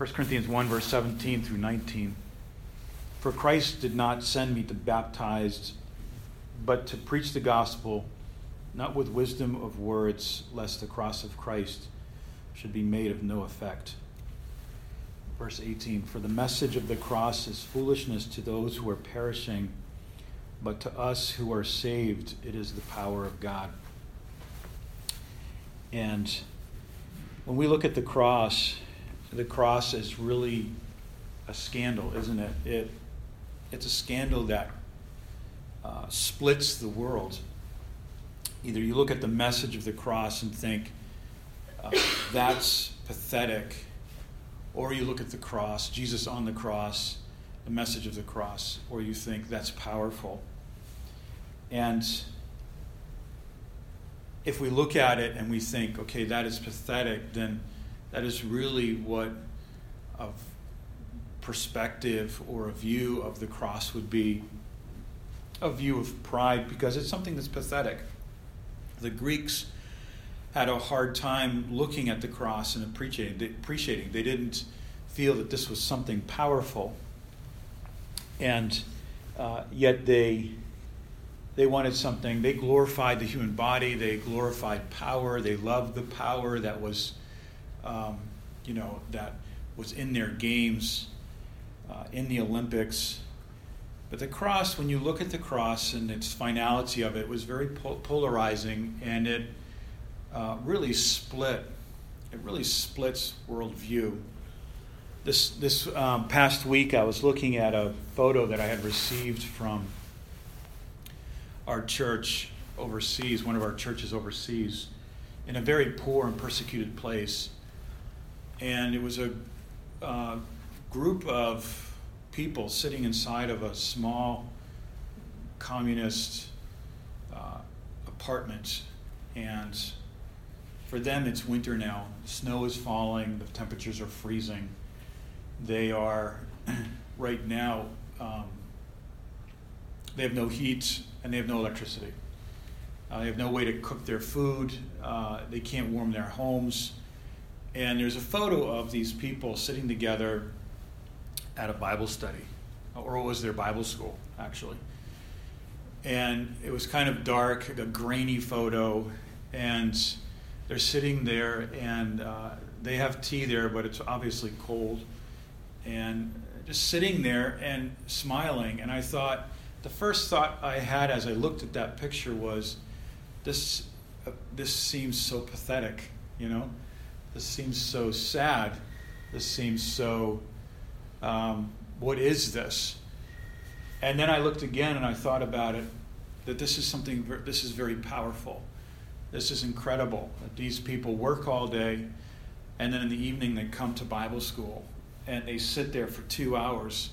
1 Corinthians 1, verse 17 through 19. For Christ did not send me to baptize, but to preach the gospel, not with wisdom of words, lest the cross of Christ should be made of no effect. Verse 18 For the message of the cross is foolishness to those who are perishing, but to us who are saved, it is the power of God. And when we look at the cross, the cross is really a scandal, isn't it? It it's a scandal that uh, splits the world. Either you look at the message of the cross and think uh, that's pathetic, or you look at the cross, Jesus on the cross, the message of the cross, or you think that's powerful. And if we look at it and we think, okay, that is pathetic, then that is really what a perspective or a view of the cross would be a view of pride because it's something that's pathetic. The Greeks had a hard time looking at the cross and appreciating. They didn't feel that this was something powerful, and uh, yet they they wanted something. They glorified the human body. They glorified power. They loved the power that was um, you know, that was in their games, uh, in the Olympics. But the cross, when you look at the cross and its finality of it, was very polarizing, and it uh, really split. It really splits worldview. This this um, past week, I was looking at a photo that I had received from our church overseas, one of our churches overseas, in a very poor and persecuted place and it was a uh, group of people sitting inside of a small communist uh, apartment. And for them it's winter now. Snow is falling. The temperatures are freezing. They are right now um, they have no heat and they have no electricity. Uh, they have no way to cook their food. Uh, they can't warm their homes and there's a photo of these people sitting together at a Bible study, or it was their Bible school, actually. And it was kind of dark, a grainy photo, and they're sitting there, and uh, they have tea there, but it's obviously cold. And just sitting there and smiling. And I thought, the first thought I had as I looked at that picture was, this, uh, this seems so pathetic, you know? This seems so sad. This seems so, um, what is this? And then I looked again and I thought about it that this is something, this is very powerful. This is incredible that these people work all day and then in the evening they come to Bible school and they sit there for two hours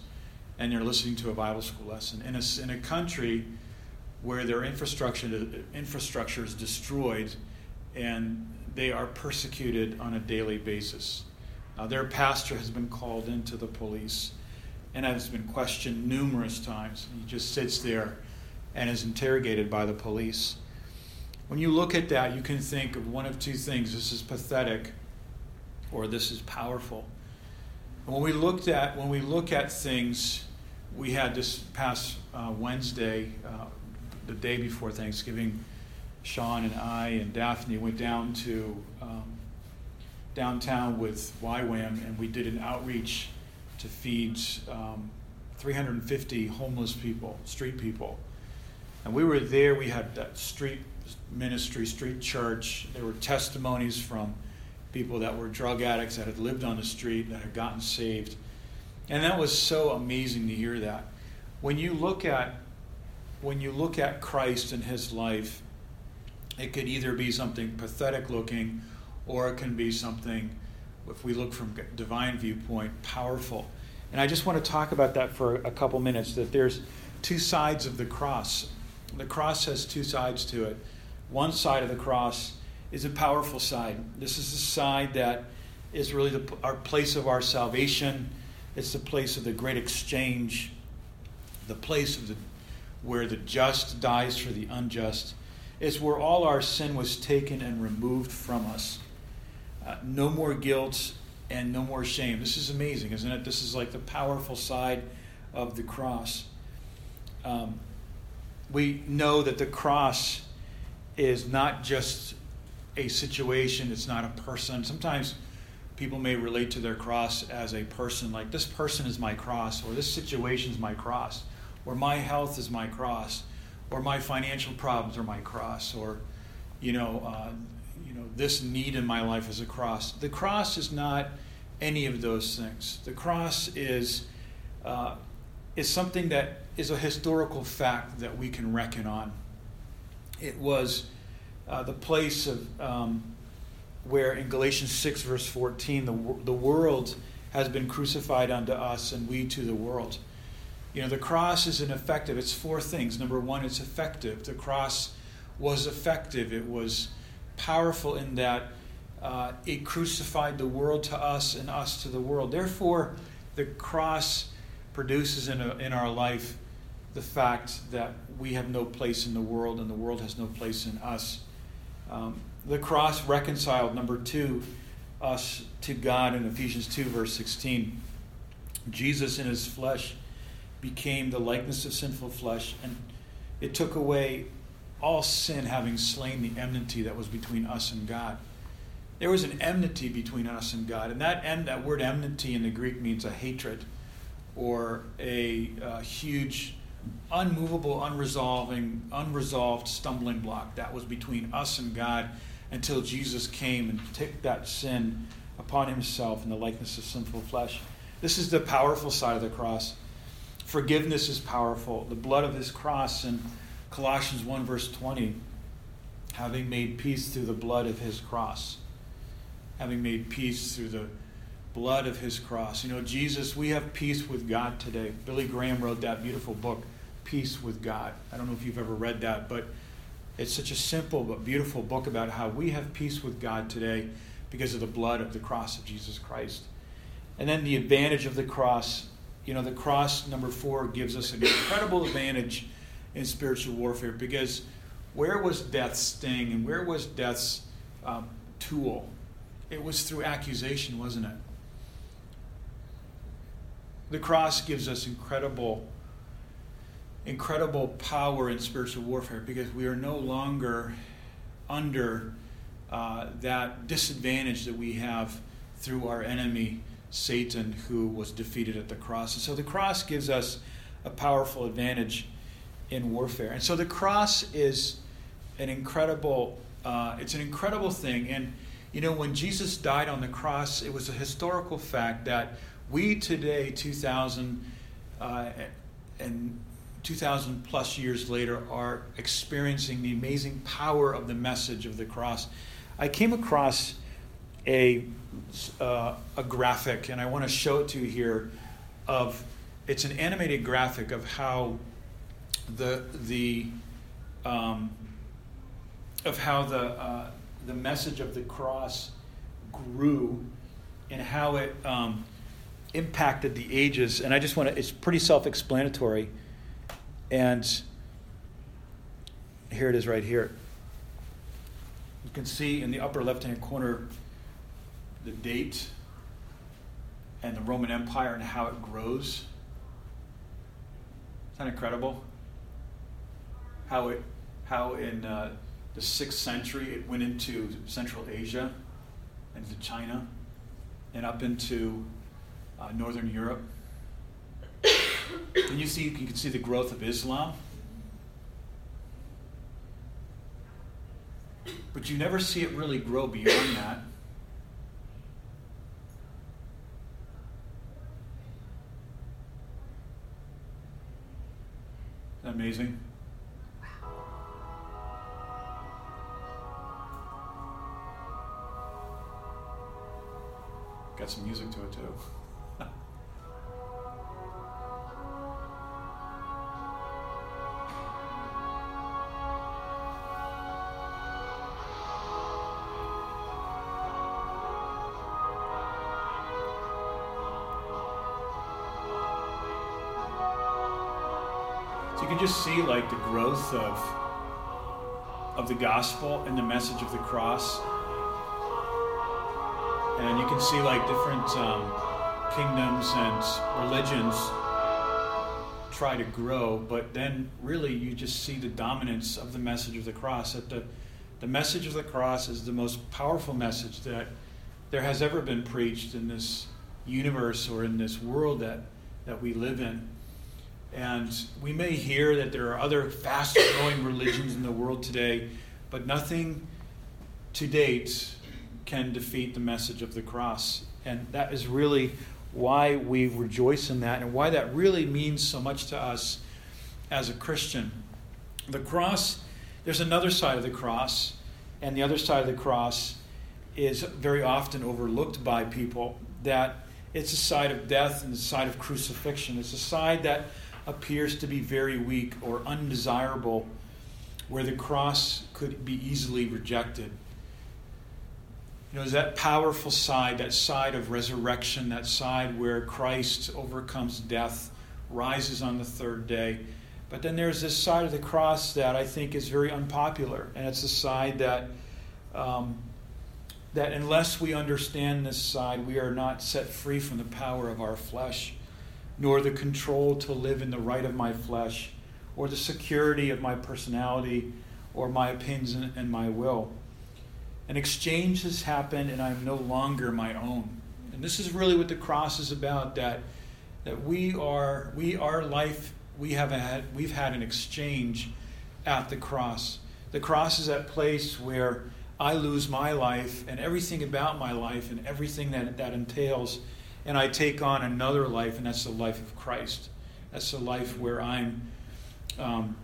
and they're listening to a Bible school lesson in a, in a country where their infrastructure, infrastructure is destroyed and they are persecuted on a daily basis. Uh, their pastor has been called into the police and has been questioned numerous times. He just sits there and is interrogated by the police. When you look at that, you can think of one of two things this is pathetic or this is powerful. when we looked at when we look at things, we had this past uh, Wednesday, uh, the day before Thanksgiving, Sean and I and Daphne went down to um, downtown with YWAM and we did an outreach to feed um, 350 homeless people, street people. And we were there, we had that street ministry, street church. There were testimonies from people that were drug addicts that had lived on the street, that had gotten saved. And that was so amazing to hear that. When you look at when you look at Christ and his life, it could either be something pathetic looking or it can be something, if we look from divine viewpoint, powerful. And I just want to talk about that for a couple minutes that there's two sides of the cross. The cross has two sides to it. One side of the cross is a powerful side. This is the side that is really the, our place of our salvation. It's the place of the great exchange, the place of the, where the just dies for the unjust is where all our sin was taken and removed from us. Uh, no more guilt, and no more shame. This is amazing, isn't it? This is like the powerful side of the cross. Um, we know that the cross is not just a situation, it's not a person. Sometimes people may relate to their cross as a person, like this person is my cross, or this situation is my cross, or my health is my cross, or my financial problems are my cross, or you know, uh, you know, this need in my life is a cross. The cross is not any of those things. The cross is uh, is something that is a historical fact that we can reckon on. It was uh, the place of um, where in Galatians 6, verse 14, the, the world has been crucified unto us and we to the world. You know, the cross is an effective. It's four things. Number one, it's effective. The cross was effective, it was powerful in that uh, it crucified the world to us and us to the world. Therefore, the cross produces in, a, in our life the fact that we have no place in the world and the world has no place in us. Um, the cross reconciled, number two, us to God in Ephesians 2, verse 16. Jesus in his flesh became the likeness of sinful flesh, and it took away all sin, having slain the enmity that was between us and God. There was an enmity between us and God, and that, em- that word enmity in the Greek means a hatred or a, huge unmovable, unresolving, unresolved stumbling block that was between us and God until Jesus came and took that sin upon himself in the likeness of sinful flesh. This is the powerful side of the cross. Forgiveness is powerful. The blood of his cross in Colossians 1, verse 20, having made peace through the blood of his cross. Having made peace through the blood of his cross. You know, Jesus, we have peace with God today. Billy Graham wrote that beautiful book, Peace with God. I don't know if you've ever read that, but it's such a simple but beautiful book about how we have peace with God today because of the blood of the cross of Jesus Christ. And then the advantage of the cross. You know, the cross, number four, gives us an incredible advantage in spiritual warfare because where was death's sting and where was death's um, tool? It was through accusation, wasn't it? The cross gives us incredible, incredible power in spiritual warfare because we are no longer under uh, that disadvantage that we have through our enemy, Satan, who was defeated at the cross. And so the cross gives us a powerful advantage in warfare. And so the cross is an incredible, uh, it's an incredible thing. And, you know, when Jesus died on the cross, it was a historical fact that we today, 2,000 uh, and 2,000 plus years later, are experiencing the amazing power of the message of the cross. I came across a, uh, a graphic, and I want to show it to you here. Of it's an animated graphic of how the the um, of how the uh, the message of the cross grew and how it um, impacted the ages. And I just want to, it's pretty self explanatory. And here it is right here. You can see in the upper left hand corner the date and the Roman Empire and how it grows. Isn't that incredible? How it, how in uh, the sixth century it went into Central Asia, and into China, and up into uh, Northern Europe. and you see, you can see the growth of Islam. But you never see it really grow beyond that. Amazing? Got some music to it too. See like the growth of of the gospel and the message of the cross And you can see like different um, kingdoms and religions try to grow, but then really you just see the dominance of the message of the cross. That the, the message of the cross is the most powerful message that there has ever been preached in this universe or in this world that, that we live in. And we may hear that there are other fast growing religions in the world today, but nothing to date can defeat the message of the cross. And that is really why we rejoice in that and why that really means so much to us as a Christian. The cross, there's another side of the cross, and the other side of the cross is very often overlooked by people that it's a side of death and the side of crucifixion. It's a side that appears to be very weak or undesirable, where the cross could be easily rejected. You know, is that powerful side, that side of resurrection, that side where Christ overcomes death, rises on the third day. But then there's this side of the cross that I think is very unpopular, and it's the side that um, that unless we understand this side, we are not set free from the power of our flesh, nor the control to live in the right of my flesh, or the security of my personality, or my opinions and my will. An exchange has happened, and I'm no longer my own. And this is really what the cross is about that, that we are, we, our life, we have had, we've had an exchange at the cross. The cross is that place where I lose my life and everything about my life and everything that that entails, and I take on another life, and that's the life of Christ. That's the life where I'm um,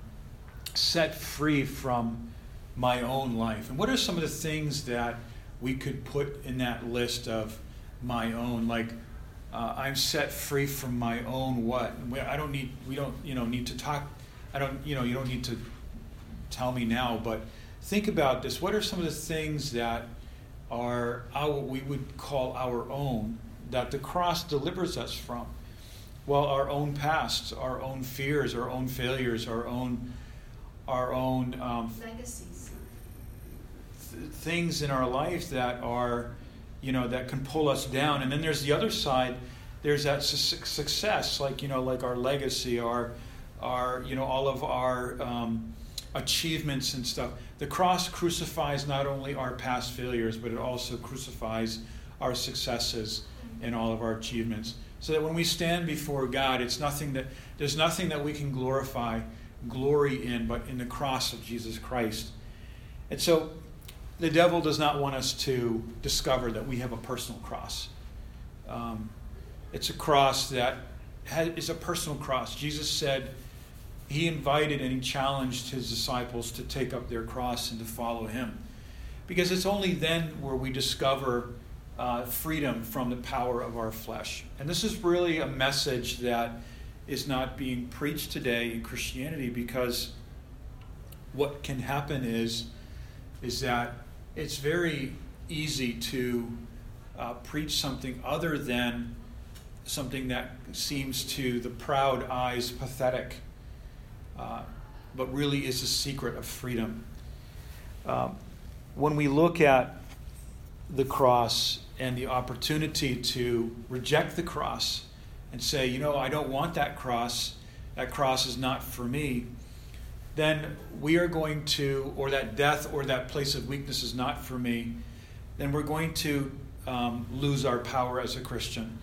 set free from my own life. And what are some of the things that we could put in that list of my own? Like, uh, I'm set free from my own what? I don't need. We don't. You know, need to talk. I don't. You know, you don't need to tell me now. But think about this. What are some of the things that are our, we would call our own that the cross delivers us from? Well, our own pasts, our own fears, our own failures, our own our own um, legacies things in our life that are, you know, that can pull us down. And then there's the other side. There's that su- success, like you know, like our legacy, our, our, you know, all of our um, achievements and stuff. The cross crucifies not only our past failures, but it also crucifies our successes and all of our achievements. So that when we stand before God, it's nothing that there's nothing that we can glorify, glory in, but in the cross of Jesus Christ. And so the devil does not want us to discover that we have a personal cross. Um, it's a cross that has, is a personal cross. Jesus said he invited and he challenged his disciples to take up their cross and to follow him. Because it's only then where we discover uh, freedom from the power of our flesh. And this is really a message that is not being preached today in Christianity because what can happen is, is that it's very easy to uh, preach something other than something that seems to the proud eyes pathetic, uh, but really is a secret of freedom. Um, when we look at the cross and the opportunity to reject the cross and say, you know, I don't want that cross, that cross is not for me, then we are going to, or that death or that place of weakness is not for me, then we're going to um, lose our power as a Christian.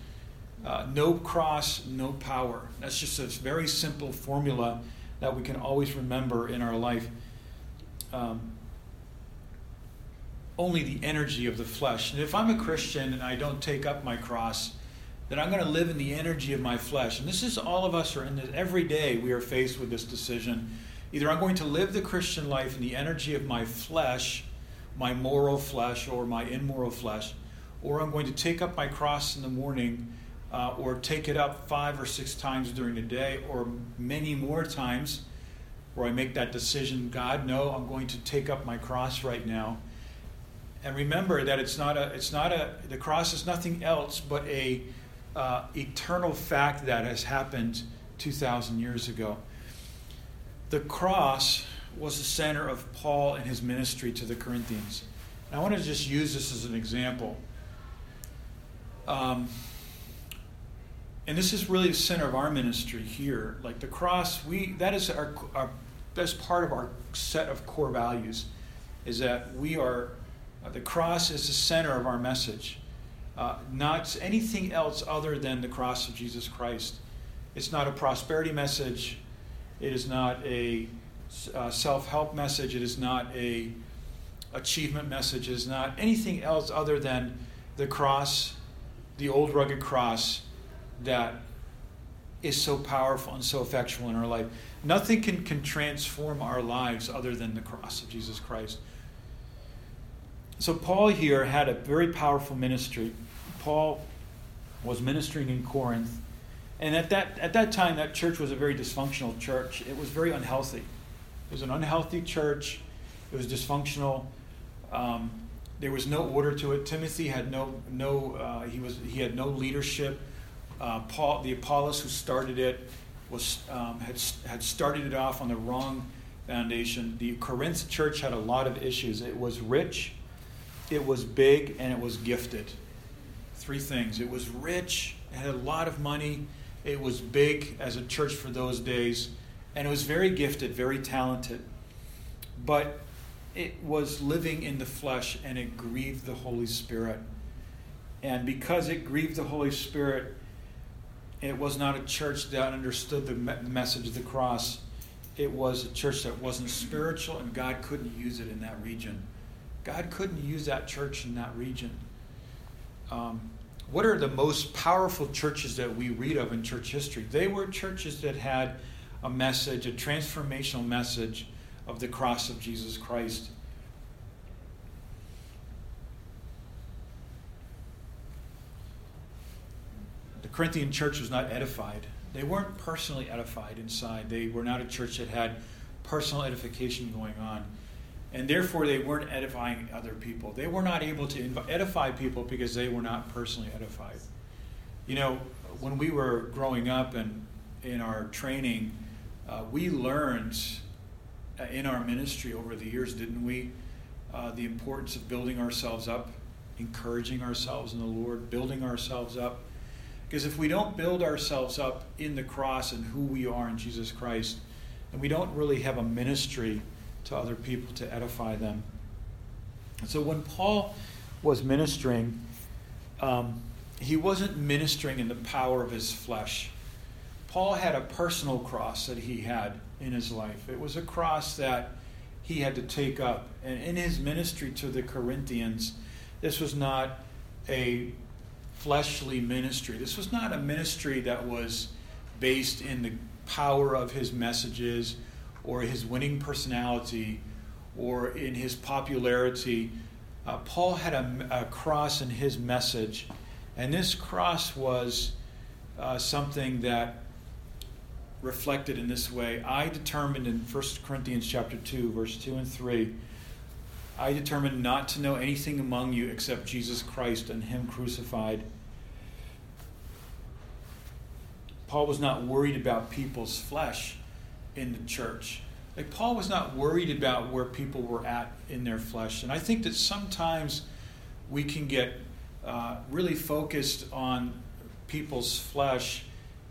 Uh, no cross, no power. That's just a very simple formula that we can always remember in our life. Um, only the energy of the flesh. And if I'm a Christian and I don't take up my cross, then I'm going to live in the energy of my flesh. And this is all of us are in this, every day we are faced with this decision Either I'm going to live the Christian life in the energy of my flesh, my moral flesh, or my immoral flesh, or I'm going to take up my cross in the morning, uh, or take it up five or six times during the day, or many more times, where I make that decision God, no, I'm going to take up my cross right now. And remember that it's not a, it's not a, the cross is nothing else but a uh, eternal fact that has happened 2,000 years ago. The cross was the center of Paul and his ministry to the Corinthians. And I want to just use this as an example. Um, and this is really the center of our ministry here. Like the cross, we that is our, our that's part of our set of core values, is that we are uh, the cross is the center of our message, uh, not anything else other than the cross of Jesus Christ. It's not a prosperity message. It is not a uh, self-help message. It is not a achievement message. It is not anything else other than the cross, the old rugged cross that is so powerful and so effectual in our life. Nothing can, can transform our lives other than the cross of Jesus Christ. So, Paul here had a very powerful ministry. Paul was ministering in Corinth. And at that, at that time, that church was a very dysfunctional church. It was very unhealthy. It was an unhealthy church, it was dysfunctional. Um, there was no order to it. Timothy had no, no uh, he, was, he had no leadership uh, Paul, the Apollos who started it, was um, had had started it off on the wrong foundation. The Corinth church had a lot of issues. It was rich, it was big, and it was gifted. Three things. It was rich, it had a lot of money, it was big as a church for those days, and it was very gifted, very talented. But it was living in the flesh and it grieved the Holy Spirit. And because it grieved the Holy Spirit, it was not a church that understood the message of the cross. It was a church that wasn't spiritual, and God couldn't use it in that region. God couldn't use that church in that region. Um, what are the most powerful churches that we read of in church history? They were churches that had a message, a transformational message of the cross of Jesus Christ. The Corinthian church was not edified. They weren't personally edified inside. They were not a church that had personal edification going on. And therefore, they weren't edifying other people. They were not able to edify people because they were not personally edified. You know, when we were growing up and in our training, uh, we learned uh, in our ministry over the years, didn't we? Uh, the importance of building ourselves up, encouraging ourselves in the Lord, building ourselves up because if we don't build ourselves up in the cross and who we are in Jesus Christ, then we don't really have a ministry to other people to edify them. And so when Paul was ministering, um, he wasn't ministering in the power of his flesh. Paul had a personal cross that he had in his life. It was a cross that he had to take up. And in his ministry to the Corinthians, this was not a fleshly ministry. This was not a ministry that was based in the power of his messages or his winning personality or in his popularity. Uh, Paul had a, a, cross in his message, and this cross was uh, something that reflected in this way. I determined in 1 Corinthians chapter 2, verse 2 and 3, I determined not to know anything among you except Jesus Christ and Him crucified. Paul was not worried about people's flesh in the church. Like Paul was not worried about where people were at in their flesh. And I think that sometimes we can get uh, really focused on people's flesh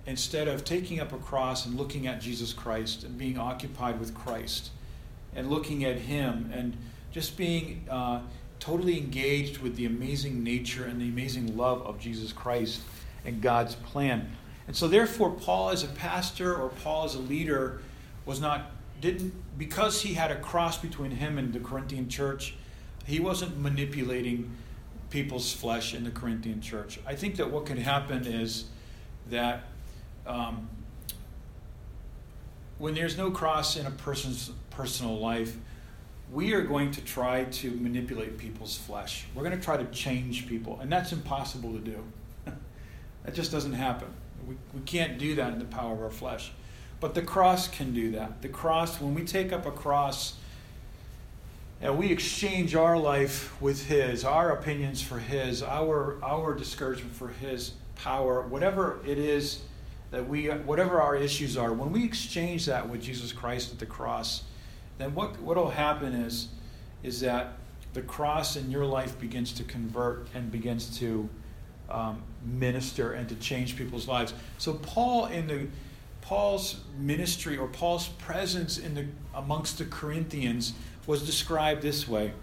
instead of taking up a cross and looking at Jesus Christ and being occupied with Christ and looking at Him and just being uh, totally engaged with the amazing nature and the amazing love of Jesus Christ and God's plan. And so, therefore, Paul as a pastor or Paul as a leader was not, didn't, because he had a cross between him and the Corinthian church, he wasn't manipulating people's flesh in the Corinthian church. I think that what can happen is that um, when there's no cross in a person's personal life, we are going to try to manipulate people's flesh. We're going to try to change people, and that's impossible to do. that just doesn't happen. We, we can't do that in the power of our flesh. But the cross can do that. The cross, when we take up a cross and we exchange our life with His, our opinions for His, our, our discouragement for His power, whatever it is that we, whatever our issues are, when we exchange that with Jesus Christ at the cross, then what will happen is, is that the cross in your life begins to convert and begins to um, minister and to change people's lives. So Paul in the Paul's ministry or Paul's presence in the amongst the Corinthians was described this way.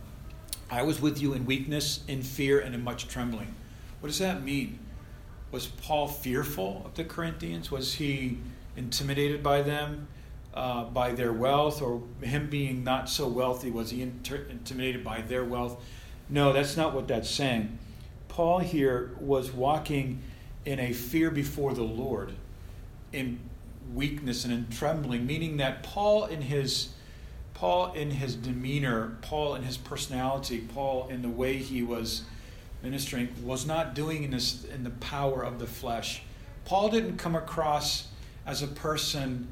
I was with you in weakness, in fear, and in much trembling. What does that mean? Was Paul fearful of the Corinthians? Was he intimidated by them, uh, by their wealth, or him being not so wealthy? Was he inter- intimidated by their wealth? No, that's not what that's saying. Paul here was walking in a fear before the Lord, in weakness and in trembling, meaning that Paul in his Paul in his demeanor, Paul in his personality, Paul in the way he was ministering was not doing this in the power of the flesh. Paul didn't come across as a person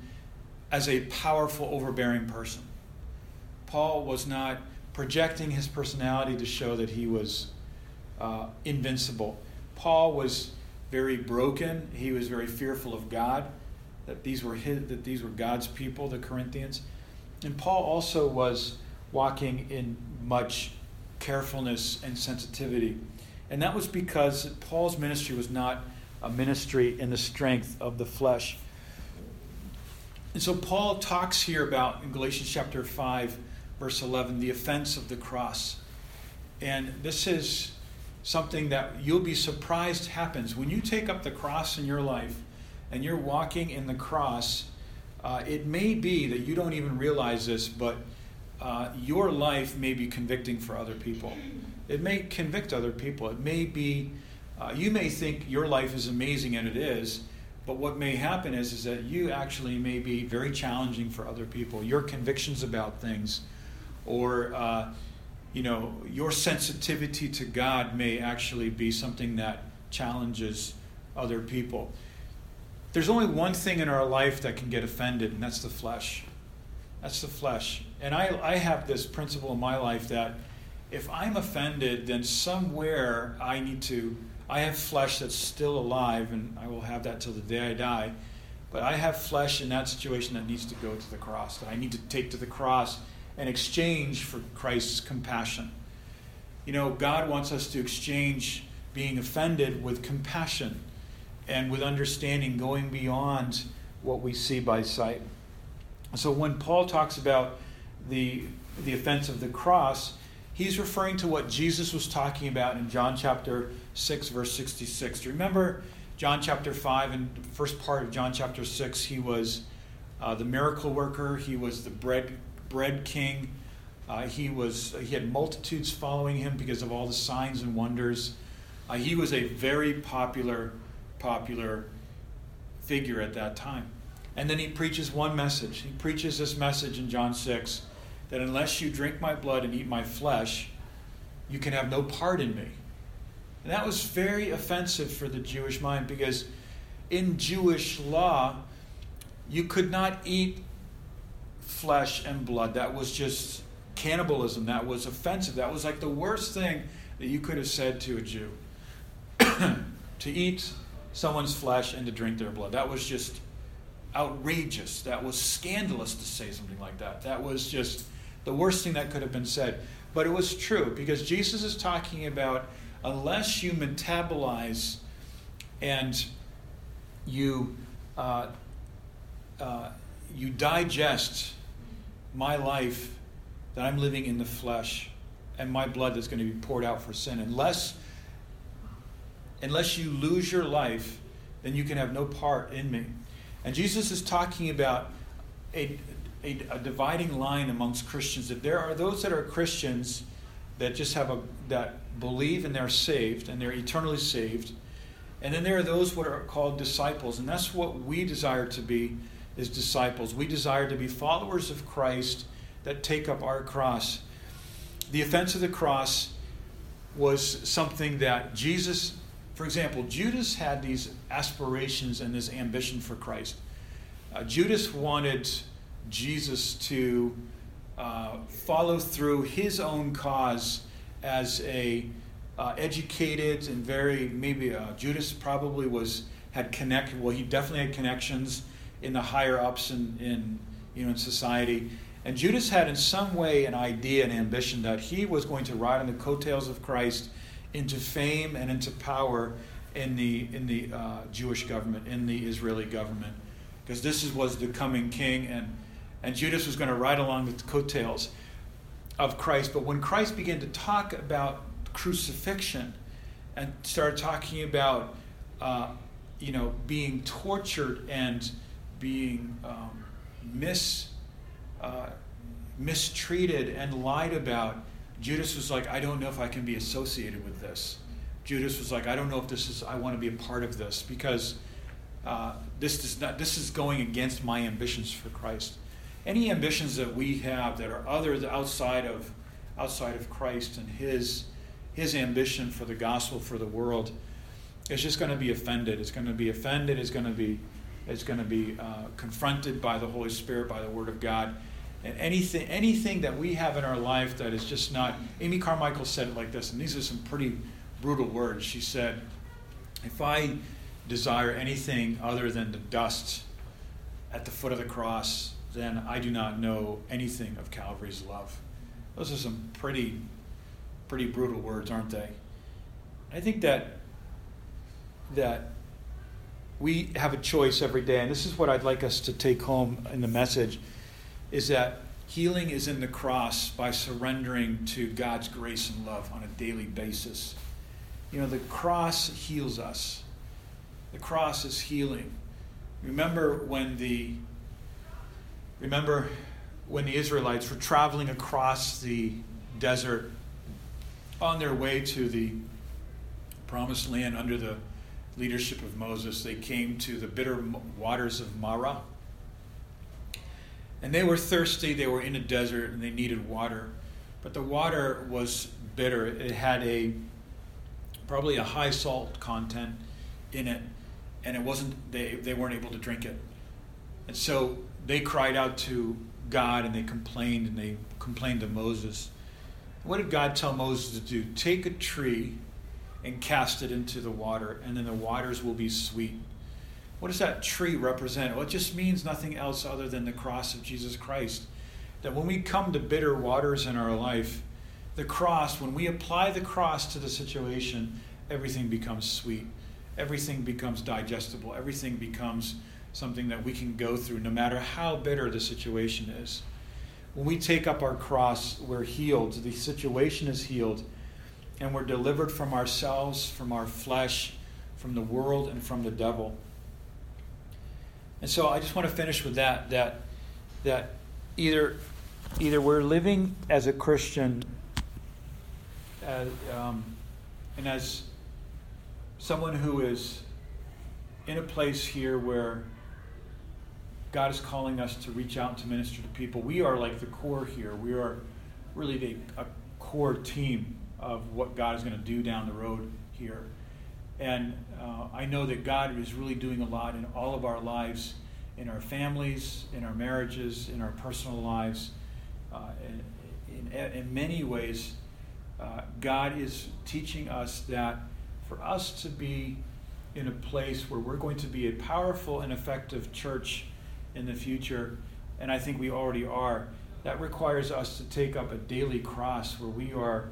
as a powerful overbearing person. Paul was not projecting his personality to show that he was uh, invincible. Paul was very broken. He was very fearful of God. That these were his, that these were God's people, the Corinthians. And Paul also was walking in much carefulness and sensitivity. And that was because Paul's ministry was not a ministry in the strength of the flesh. And so Paul talks here about in Galatians chapter 5, verse 11, the offense of the cross. And this is something that you'll be surprised happens. When you take up the cross in your life and you're walking in the cross, uh, it may be that you don't even realize this, but uh, your life may be convicting for other people. It may convict other people. It may be, uh, you may think your life is amazing, and it is, but what may happen is, is that you actually may be very challenging for other people. Your convictions about things, or uh, you know, your sensitivity to God may actually be something that challenges other people. There's only one thing in our life that can get offended, and that's the flesh. That's the flesh. And I, I have this principle in my life that if I'm offended, then somewhere I need to, I have flesh that's still alive, and I will have that till the day I die. But I have flesh in that situation that needs to go to the cross, that I need to take to the cross and exchange for Christ's compassion. You know, God wants us to exchange being offended with compassion and with understanding going beyond what we see by sight. So when Paul talks about the, the offense of the cross, he's referring to what Jesus was talking about in John chapter 6, verse 66. Do you remember John chapter 5 and the first part of John chapter 6? He was uh, the miracle worker, he was the bread, bread king. Uh, he was he had multitudes following him because of all the signs and wonders. Uh, he was a very popular popular figure at that time. And then he preaches one message. He preaches this message in John 6 that unless you drink my blood and eat my flesh, you can have no part in me. And that was very offensive for the Jewish mind because in Jewish law, you could not eat flesh and blood. That was just cannibalism. That was offensive. That was like the worst thing that you could have said to a Jew. to eat someone's flesh and to drink their blood. That was just outrageous. That was scandalous to say something like that. That was just the worst thing that could have been said. But it was true because Jesus is talking about unless you metabolize and you uh, uh, you digest my life that I'm living in the flesh and my blood that's going to be poured out for sin unless unless you lose your life, then you can have no part in me. And Jesus is talking about a, a, a, dividing line amongst Christians that there are those that are Christians that just have a that believe and they're saved and they're eternally saved. And then there are those what are called disciples, and that's what we desire to be is disciples. We desire to be followers of Christ that take up our cross. The offense of the cross was something that Jesus for example, Judas had these aspirations and this ambition for Christ. Uh, Judas wanted Jesus to uh, follow through his own cause as a uh, educated and very maybe uh, Judas probably was had connect well he definitely had connections in the higher ups in, in you know in society and Judas had in some way an idea and ambition that he was going to ride on the coattails of Christ into fame and into power in the in the uh, Jewish government, in the Israeli government, because this is, was the coming king, and and Judas was going to ride along the coattails of Christ. But when Christ began to talk about crucifixion and started talking about uh, you know being tortured and being um, mis uh, mistreated and lied about, Judas was like, I don't know if I can be associated with this. Judas was like, I don't know if this is, I want to be a part of this because uh, this, does not, this is going against my ambitions for Christ. Any ambitions that we have that are other outside of, outside of Christ and his, his ambition for the gospel for the world is just going to be offended. It's going to be offended. It's going to be, it's going to be uh, confronted by the Holy Spirit, by the Word of God. And anything, anything that we have in our life that is just not. Amy Carmichael said it like this, and these are some pretty brutal words. She said, If I desire anything other than the dust at the foot of the cross, then I do not know anything of Calvary's love. Those are some pretty, pretty brutal words, aren't they? I think that that we have a choice every day, and this is what I'd like us to take home in the message, is that healing is in the cross by surrendering to God's grace and love on a daily basis. You know, the cross heals us. The cross is healing. Remember when the remember when the Israelites were traveling across the desert on their way to the promised land under the leadership of Moses, they came to the bitter waters of Marah. And they were thirsty, they were in a desert, and they needed water. But the water was bitter. It had a probably a high salt content in it, and it wasn't they, they weren't able to drink it. And so they cried out to God and they complained and they complained to Moses. What did God tell Moses to do? Take a tree and cast it into the water, and then the waters will be sweet. What does that tree represent? Well, it just means nothing else other than the cross of Jesus Christ. That when we come to bitter waters in our life, the cross, when we apply the cross to the situation, everything becomes sweet. Everything becomes digestible. Everything becomes something that we can go through no matter how bitter the situation is. When we take up our cross, we're healed. The situation is healed. And we're delivered from ourselves, from our flesh, from the world, and from the devil. And so I just want to finish with that that that either either we're living as a Christian as, um, and as someone who is in a place here where God is calling us to reach out to minister to people, we are like the core here. We are really the, a core team of what God is going to do down the road here. And uh, I know that God is really doing a lot in all of our lives, in our families, in our marriages, in our personal lives. Uh, in, in, in many ways, uh, God is teaching us that for us to be in a place where we're going to be a powerful and effective church in the future, and I think we already are, that requires us to take up a daily cross where we are,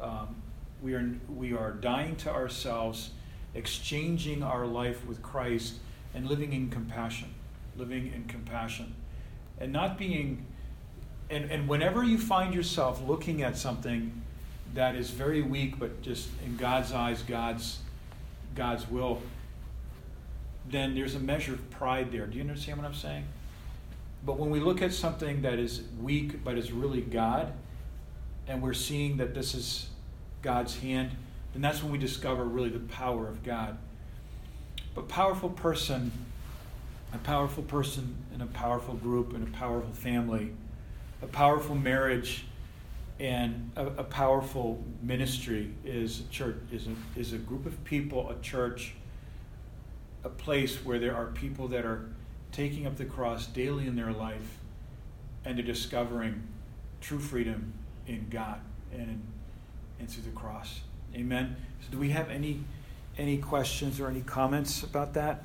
um, we are, we are dying to ourselves, exchanging our life with Christ, and living in compassion, living in compassion, and not being. And, and whenever you find yourself looking at something that is very weak, but just in God's eyes, God's God's will, then there's a measure of pride there. Do you understand what I'm saying? But when we look at something that is weak but is really God, and we're seeing that this is God's hand, then that's when we discover really the power of God. But powerful person, a powerful person in a powerful group, in a powerful family, a powerful marriage and a, a, powerful ministry is a church is a, is a group of people, a church, a place where there are people that are taking up the cross daily in their life, and they're discovering true freedom in God and and through the cross. Amen. So, do we have any any questions or any comments about that?